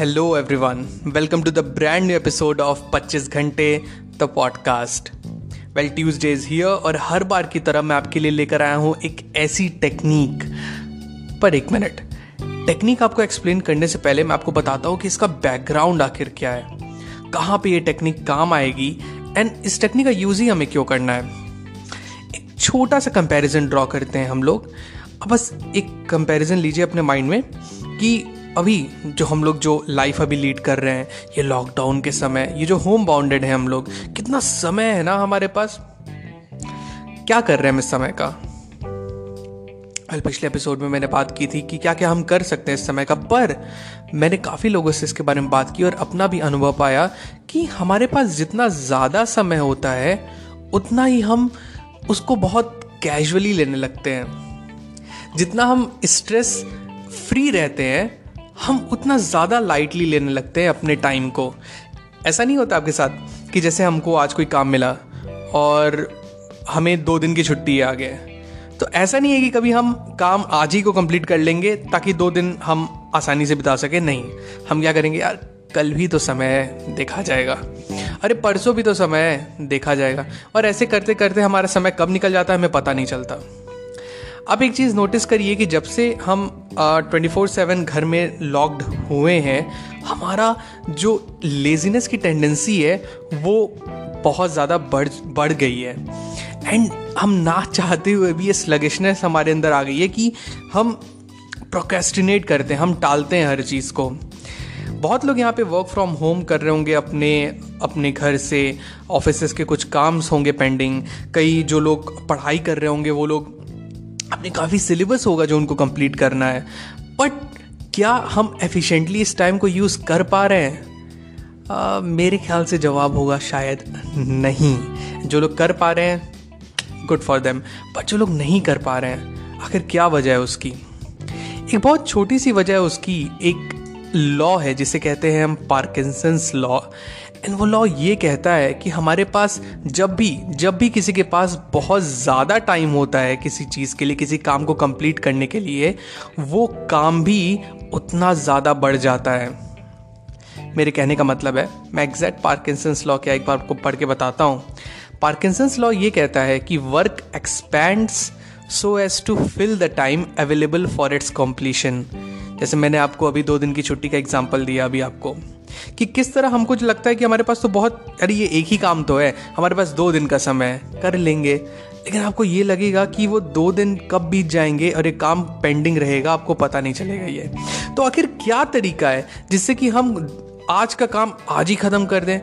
hello everyone welcome to the brand new episode of 25 Ghante the podcast well Tuesday is here और हर बार की तरह मैं आपके लिए लेकर आया हूँ एक ऐसी टेक्निक पर एक मिनट टेक्निक आपको एक्सप्लेन करने से पहले मैं आपको बताता हूँ कि इसका बैकग्राउंड आखिर क्या है. कहाँ पे ये टेक्निक काम आएगी एंड इस टेक्निक का यूज़ ही हमें क्यों करना है? एक छोटा सा कंपैरिजन ड्रॉ करते हैं हम लोग. अब बस एक कंपैरिजन लीजिए अपने माइंड में कि अभी जो हम लोग जो लाइफ अभी लीड कर रहे हैं, ये लॉकडाउन के समय, ये जो होम बाउंडेड है हम लोग, कितना समय है ना हमारे पास? क्या कर रहे हैं इस समय का? कल पिछले एपिसोड में मैंने बात की थी कि क्या क्या हम कर सकते हैं इस समय का, पर मैंने काफ़ी लोगों से इसके बारे में बात की और अपना भी अनुभव पाया कि हमारे पास जितना ज़्यादा समय होता है, उतना ही हम उसको बहुत कैजुअली लेने लगते हैं। जितना हम स्ट्रेस फ्री रहते हैं हम उतना ज़्यादा लाइटली लेने लगते हैं अपने टाइम को। ऐसा नहीं होता आपके साथ कि जैसे हमको आज कोई काम मिला और हमें दो दिन की छुट्टी आ गया तो ऐसा नहीं है कि कभी हम काम आज ही को कंप्लीट कर लेंगे ताकि दो दिन हम आसानी से बिता सकें। नहीं, हम क्या करेंगे, यार, कल भी तो समय है देखा जाएगा। अरे, परसों भी तो समय है देखा जाएगा। और ऐसे करते करते हमारा समय कब निकल जाता है हमें पता नहीं चलता। अब एक चीज़ नोटिस करिए कि जब से हम ट्वेंटी फोर सेवन घर में लॉक्ड हुए हैं, हमारा जो लेजीनेस की टेंडेंसी है, वो बहुत ज़्यादा बढ़ बढ़ गई है। एंड हम ना चाहते हुए भी ये स्लगिशनेस हमारे अंदर आ गई है कि हम प्रोकेस्टिनेट करते हैं, हम टालते हैं हर चीज़ को। बहुत लोग यहाँ पे वर्क फ्रॉम होम कर रहे होंगे अपने अपने घर से ऑफ़िस के कुछ काम्स होंगे पेंडिंग कई जो लोग पढ़ाई कर रहे होंगे, वो लोग अपने काफ़ी सिलेबस होगा जो उनको कंप्लीट करना है। बट क्या हम एफिशिएंटली इस टाइम को यूज़ कर पा रहे हैं? आ, मेरे ख्याल से जवाब होगा शायद नहीं। जो लोग कर पा रहे हैं गुड फॉर देम बट जो लोग नहीं कर पा रहे हैं आखिर क्या वजह है उसकी? एक बहुत छोटी सी वजह है उसकी। एक लॉ है जिसे कहते हैं हम पार्किंसंस लॉ एंड वो लॉ ये कहता है कि हमारे पास जब भी जब भी किसी के पास बहुत ज़्यादा टाइम होता है किसी चीज़ के लिए, किसी काम को कंप्लीट करने के लिए, वो काम भी उतना ज़्यादा बढ़ जाता है। मेरे कहने का मतलब है, मैं एग्जैक्ट पार्किंसंस लॉ क्या एक बार आपको पढ़ के बताता हूँ। पार्किंसंस लॉ ये कहता है कि work expands so as to fill the time available for its completion जैसे मैंने आपको अभी दो दिन की छुट्टी का एग्ज़ाम्पल दिया अभी आपको। कि किस तरह हमको जो लगता है कि हमारे पास तो बहुत, अरे ये एक ही काम तो है, हमारे पास दो दिन का समय है, कर लेंगे। लेकिन आपको ये लगेगा कि वो दो दिन कब बीत जाएँगे और ये काम पेंडिंग रहेगा, आपको पता नहीं चलेगा ये। तो आखिर क्या तरीका है जिससे कि हम आज का काम आज ही ख़त्म कर दें?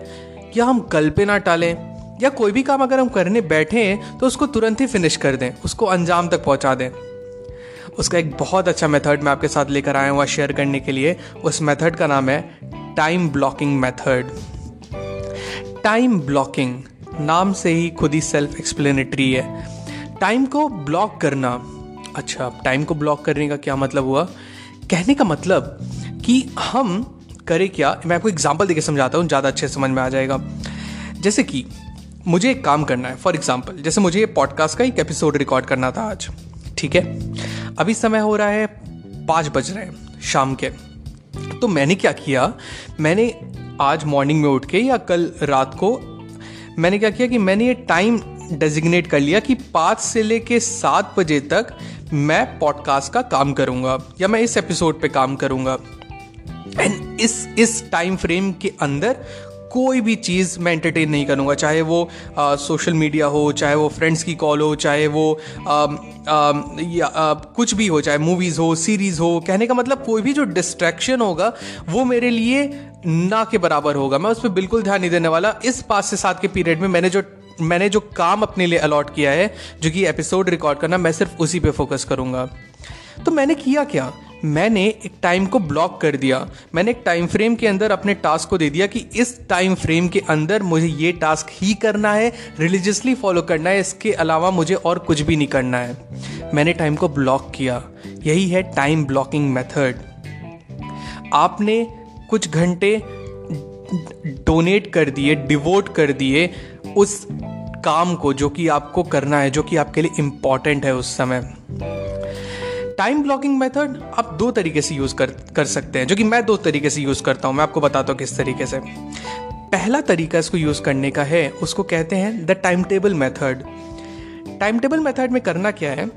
या हम कल पे ना टालें? या कोई भी काम अगर हम करने बैठे हैं तो उसको तुरंत ही फिनिश कर दें, उसको अंजाम तक पहुँचा दें। उसका एक बहुत अच्छा मेथड मैं आपके साथ लेकर आया हुआ शेयर करने के लिए। उस मेथड का नाम है time blocking method time blocking नाम से ही खुद ही सेल्फ एक्सप्लेनेटरी है। टाइम को ब्लॉक करना अच्छा टाइम को ब्लॉक करने का क्या मतलब हुआ? कहने का मतलब कि हम करें क्या? मैं आपको एग्ज़ाम्पल देकर समझाता हूँ, ज़्यादा अच्छे समझ में आ जाएगा। जैसे कि मुझे एक काम करना है फॉर एग्ज़ाम्पल जैसे मुझे ये पॉडकास्ट का एक एपिसोड रिकॉर्ड करना था आज, ठीक है? अभी समय हो रहा है, पाँच बज रहे हैं शाम के। तो मैंने क्या किया, मैंने आज मॉर्निंग में उठ के या कल रात को, मैंने क्या किया कि मैंने ये टाइम डेजिग्नेट कर लिया कि पाँच से लेके सात बजे तक मैं पॉडकास्ट का काम करूँगा या मैं इस एपिसोड पे काम करूँगा। एंड इस इस टाइम फ्रेम के अंदर कोई भी चीज़ मैं एंटरटेन नहीं करूँगा चाहे वो सोशल मीडिया हो चाहे वो फ्रेंड्स की कॉल हो चाहे वो आ, आ, या आ, कुछ भी हो चाहे मूवीज़ हो सीरीज़ हो कहने का मतलब कोई भी जो डिस्ट्रैक्शन होगा वो मेरे लिए ना के बराबर होगा। मैं उस पर बिल्कुल ध्यान नहीं देने वाला। इस पाँच से सात के पीरियड में मैंने जो मैंने जो काम अपने लिए अलॉट किया है जो कि एपिसोड रिकॉर्ड करना मैं सिर्फ़ उसी पे फोकस करूँगा। तो मैंने किया क्या? मैंने एक टाइम को ब्लॉक कर दिया। मैंने एक टाइम फ्रेम के अंदर अपने टास्क को दे दिया कि इस टाइम फ्रेम के अंदर मुझे ये टास्क ही करना है रिलीजियसली फॉलो करना है, इसके अलावा मुझे और कुछ भी नहीं करना है। मैंने टाइम को ब्लॉक किया। यही है टाइम ब्लॉकिंग मेथड आपने कुछ घंटे डोनेट कर दिए डिवोट कर दिए उस काम को जो कि आपको करना है, जो कि आपके लिए इंपॉर्टेंट है उस समय। टाइम ब्लॉकिंग मेथड आप दो तरीके से यूज़ कर कर सकते हैं जो कि मैं दो तरीके से यूज़ करता हूँ मैं आपको बताता हूँ किस तरीके से। पहला तरीका इसको यूज़ करने का है उसको कहते हैं the timetable method timetable method में करना क्या है?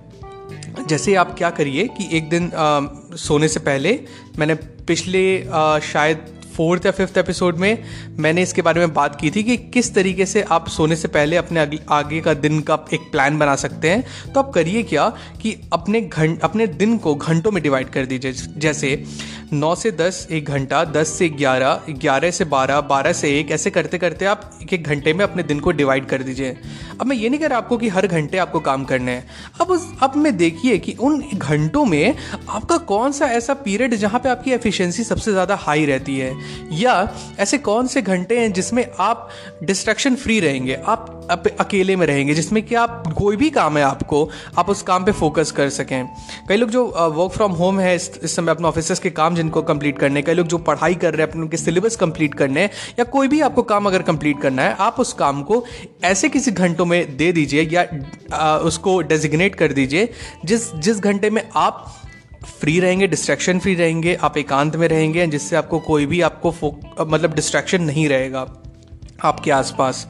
जैसे आप क्या करिए कि एक दिन आ, सोने से पहले मैंने पिछले आ, शायद फोर्थ या फिफ्थ एपिसोड में मैंने इसके बारे में बात की थी कि किस तरीके से आप सोने से पहले अपने आगे का दिन का एक प्लान बना सकते हैं। तो आप करिए क्या कि अपने घंट अपने दिन को घंटों में डिवाइड कर दीजिए। जैसे नौ से दस एक घंटा, दस से ग्यारह ग्यारह से बारह बारह से एक, ऐसे करते करते आप एक एक घंटे में अपने दिन को डिवाइड कर दीजिए। अब मैं ये नहीं कह रहा आपको कि हर घंटे आपको काम करने हैं। अब उस, अब मैं देखिए कि उन घंटों में आपका कौन सा ऐसा पीरियड जहाँ पे आपकी एफिशिएंसी सबसे ज़्यादा हाई रहती है? या ऐसे कौन से घंटे हैं जिसमें आप डिस्ट्रैक्शन फ्री रहेंगे? आप अकेले में रहेंगे जिसमें कि आप कोई भी काम है आपको आप उस काम पे फोकस कर सकें। कई लोग जो वर्क फ्रॉम होम है इस, समय अपने ऑफ़िस के काम जिनको कंप्लीट करने कई लोग जो पढ़ाई कर रहे हैं अपने उनके सिलेबस कंप्लीट करने या कोई भी आपको काम अगर कंप्लीट करना है आप उस काम को ऐसे किसी घंटों में दे दीजिए या आ, उसको डेजिग्नेट कर दीजिए जिस जिस घंटे में आप फ्री रहेंगे डिस्ट्रैक्शन फ्री रहेंगे, आप एकांत में रहेंगे जिससे आपको कोई भी आपको मतलब डिस्ट्रैक्शन नहीं रहेगा आपके आसपास।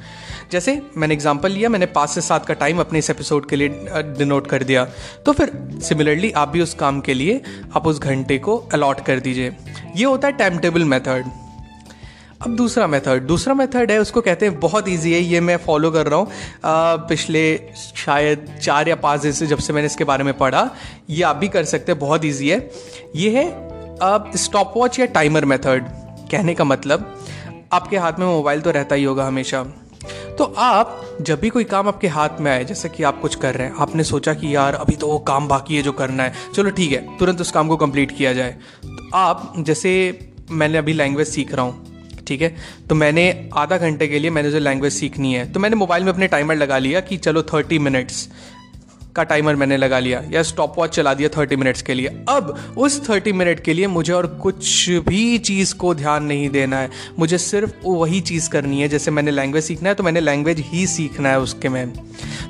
जैसे मैंने एग्जांपल लिया, मैंने पाँच से सात का टाइम अपने इस एपिसोड के लिए डिनोट कर दिया। तो फिर सिमिलरली आप भी उस काम के लिए, आप उस घंटे को अलॉट कर दीजिए। ये होता है टाइम टेबल मेथड अब दूसरा मेथड दूसरा मेथड है, उसको कहते हैं बहुत इजी है, ये मैं फॉलो कर रहा हूँ। पिछले शायद चार या पाँच दिन से जब से मैंने इसके बारे में पढ़ा, ये आप भी कर सकते हैं, बहुत इजी है। ये है अब स्टॉप वॉच या टाइमर मेथड कहने का मतलब आपके हाथ में मोबाइल तो रहता ही होगा हमेशा। तो आप, जब भी कोई काम आपके हाथ में आए, जैसे कि आप कुछ कर रहे हैं, आपने सोचा कि यार, अभी तो वो काम बाकी है जो करना है, चलो ठीक है, तुरंत उस काम को कंप्लीट किया जाए। तो आप, जैसे मैंने अभी लैंग्वेज सीख रहा हूँ ठीक है? तो मैंने आधा घंटे के लिए मैंने जो लैंग्वेज सीखनी है। तो मैंने मोबाइल में अपने टाइमर लगा लिया कि चलो थर्टी मिनट्स का टाइमर मैंने लगा लिया या स्टॉप वॉच चला दिया थर्टी मिनट्स के लिए। अब उस थर्टी मिनट के लिए मुझे और कुछ भी चीज़ को ध्यान नहीं देना है। मुझे सिर्फ़ वही चीज़ करनी है जैसे मैंने लैंग्वेज सीखना है तो मैंने लैंग्वेज ही सीखना है उसके में।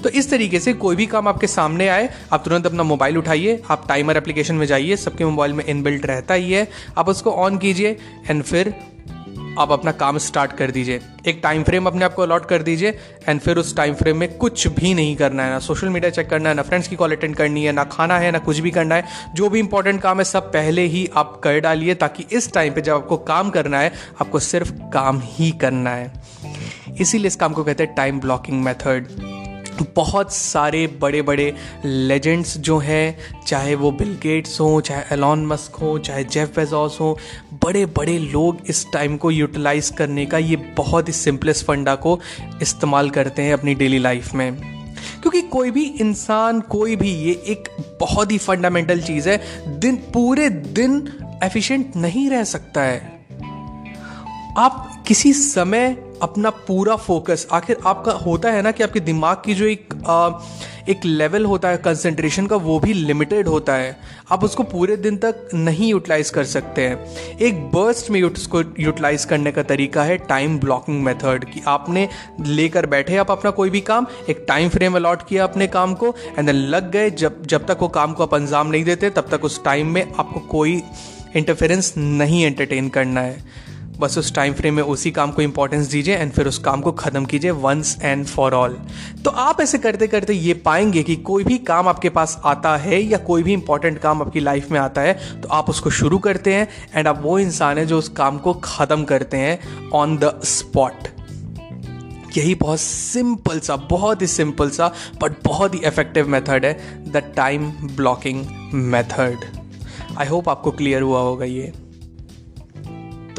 तो इस तरीके से कोई भी काम आपके सामने आए, आप तुरंत अपना मोबाइल उठाइए, आप टाइमर एप्लीकेशन में जाइए, सबके मोबाइल में इनबिल्ट रहता ही है। आप उसको ऑन कीजिए एंड फिर आप अपना काम स्टार्ट कर दीजिए। एक टाइम फ्रेम अपने आप को अलॉट कर दीजिए एंड फिर उस टाइम फ्रेम में कुछ भी नहीं करना है। ना सोशल मीडिया चेक करना है, ना फ्रेंड्स की कॉल अटेंड करनी है, ना खाना है, ना कुछ भी करना है। जो भी इंपॉर्टेंट काम है, सब पहले ही आप कर डालिए ताकि इस टाइम पर जब आपको काम करना है, आपको सिर्फ़ काम ही करना है। इसीलिए इस काम को कहते हैं टाइम ब्लॉकिंग मेथड बहुत सारे बड़े बड़े लेजेंड्स जो हैं, चाहे वो बिल गेट्स हों, चाहे एलॉन मस्क हो, चाहे जेफ बेजॉस हो बड़े बड़े लोग इस टाइम को यूटिलाइज करने का ये बहुत ही सिंपलेस्ट फंडा को इस्तेमाल करते हैं अपनी डेली लाइफ में। क्योंकि कोई भी इंसान, कोई भी ये एक बहुत ही फंडामेंटल चीज़ है, दिन, पूरे दिन एफिशिएंट नहीं रह सकता है। आप किसी समय अपना पूरा फोकस आखिर आपका होता है ना कि आपके दिमाग की जो एक आ, एक लेवल होता है कंसंट्रेशन का वो भी लिमिटेड होता है। आप उसको पूरे दिन तक नहीं यूटिलाइज कर सकते हैं। एक बर्स्ट में उसको यूटिलाइज करने का तरीका है टाइम ब्लॉकिंग मेथड कि। आपने लेकर बैठे आप अपना कोई भी काम एक टाइम फ्रेम अलॉट किया अपने काम को एंड देन लग गए जब जब तक वो काम को आप अंजाम नहीं देते तब तक उस टाइम में आपको कोई इंटरफेरेंस नहीं एंटरटेन करना है। बस उस टाइम फ्रेम में उसी काम को इंपॉर्टेंस दीजिए एंड फिर उस काम को ख़त्म कीजिए वंस एंड फॉर ऑल तो आप ऐसे करते करते ये पाएँगे कि कोई भी काम आपके पास आता है या कोई भी इंपॉर्टेंट काम आपकी लाइफ में आता है तो आप उसको शुरू करते हैं एंड आप वो इंसान है जो उस काम को ख़त्म करते हैं ऑन द स्पॉट यही बहुत सिंपल सा, बहुत ही सिंपल सा बट बहुत ही इफ़ेक्टिव मेथड है the time blocking method I hope आपको क्लियर हुआ होगा ये.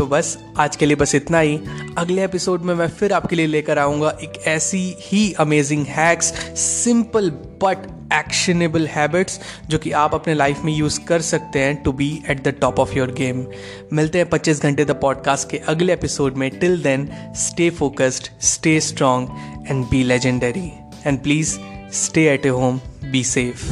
तो बस, आज के लिए बस इतना ही। अगले एपिसोड में मैं फिर आपके लिए लेकर आऊँगा एक ऐसी ही amazing hacks simple but actionable habits जो कि आप अपने लाइफ में यूज़ कर सकते हैं to be at the top of your game मिलते हैं 25 घंटे द पॉडकास्ट के अगले एपिसोड में। Till then stay focused stay strong and be legendary and please stay at a home be safe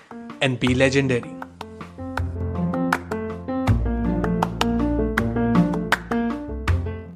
and be legendary.